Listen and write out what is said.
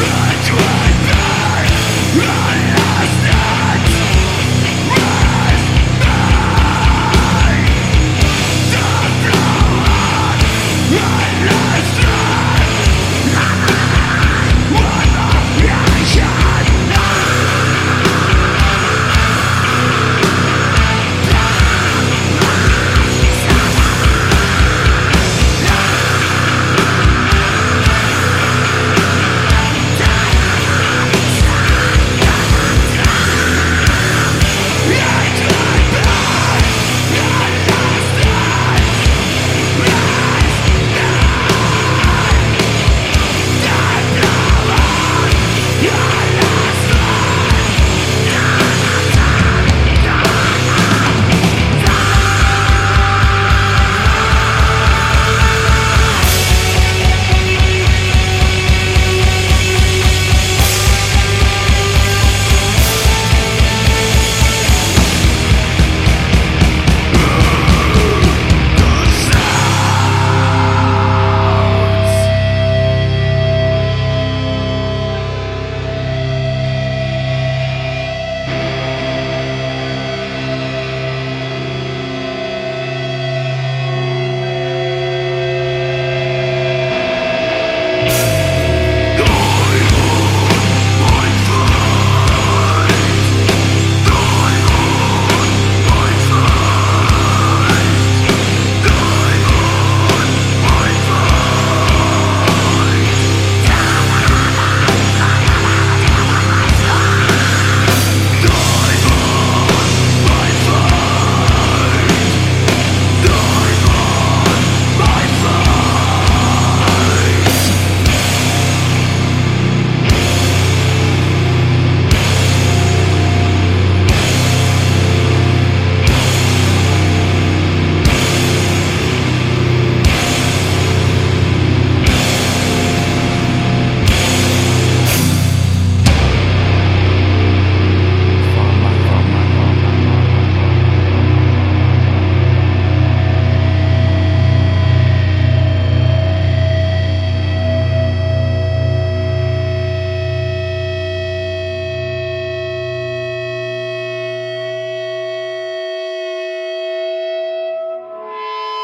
Run to my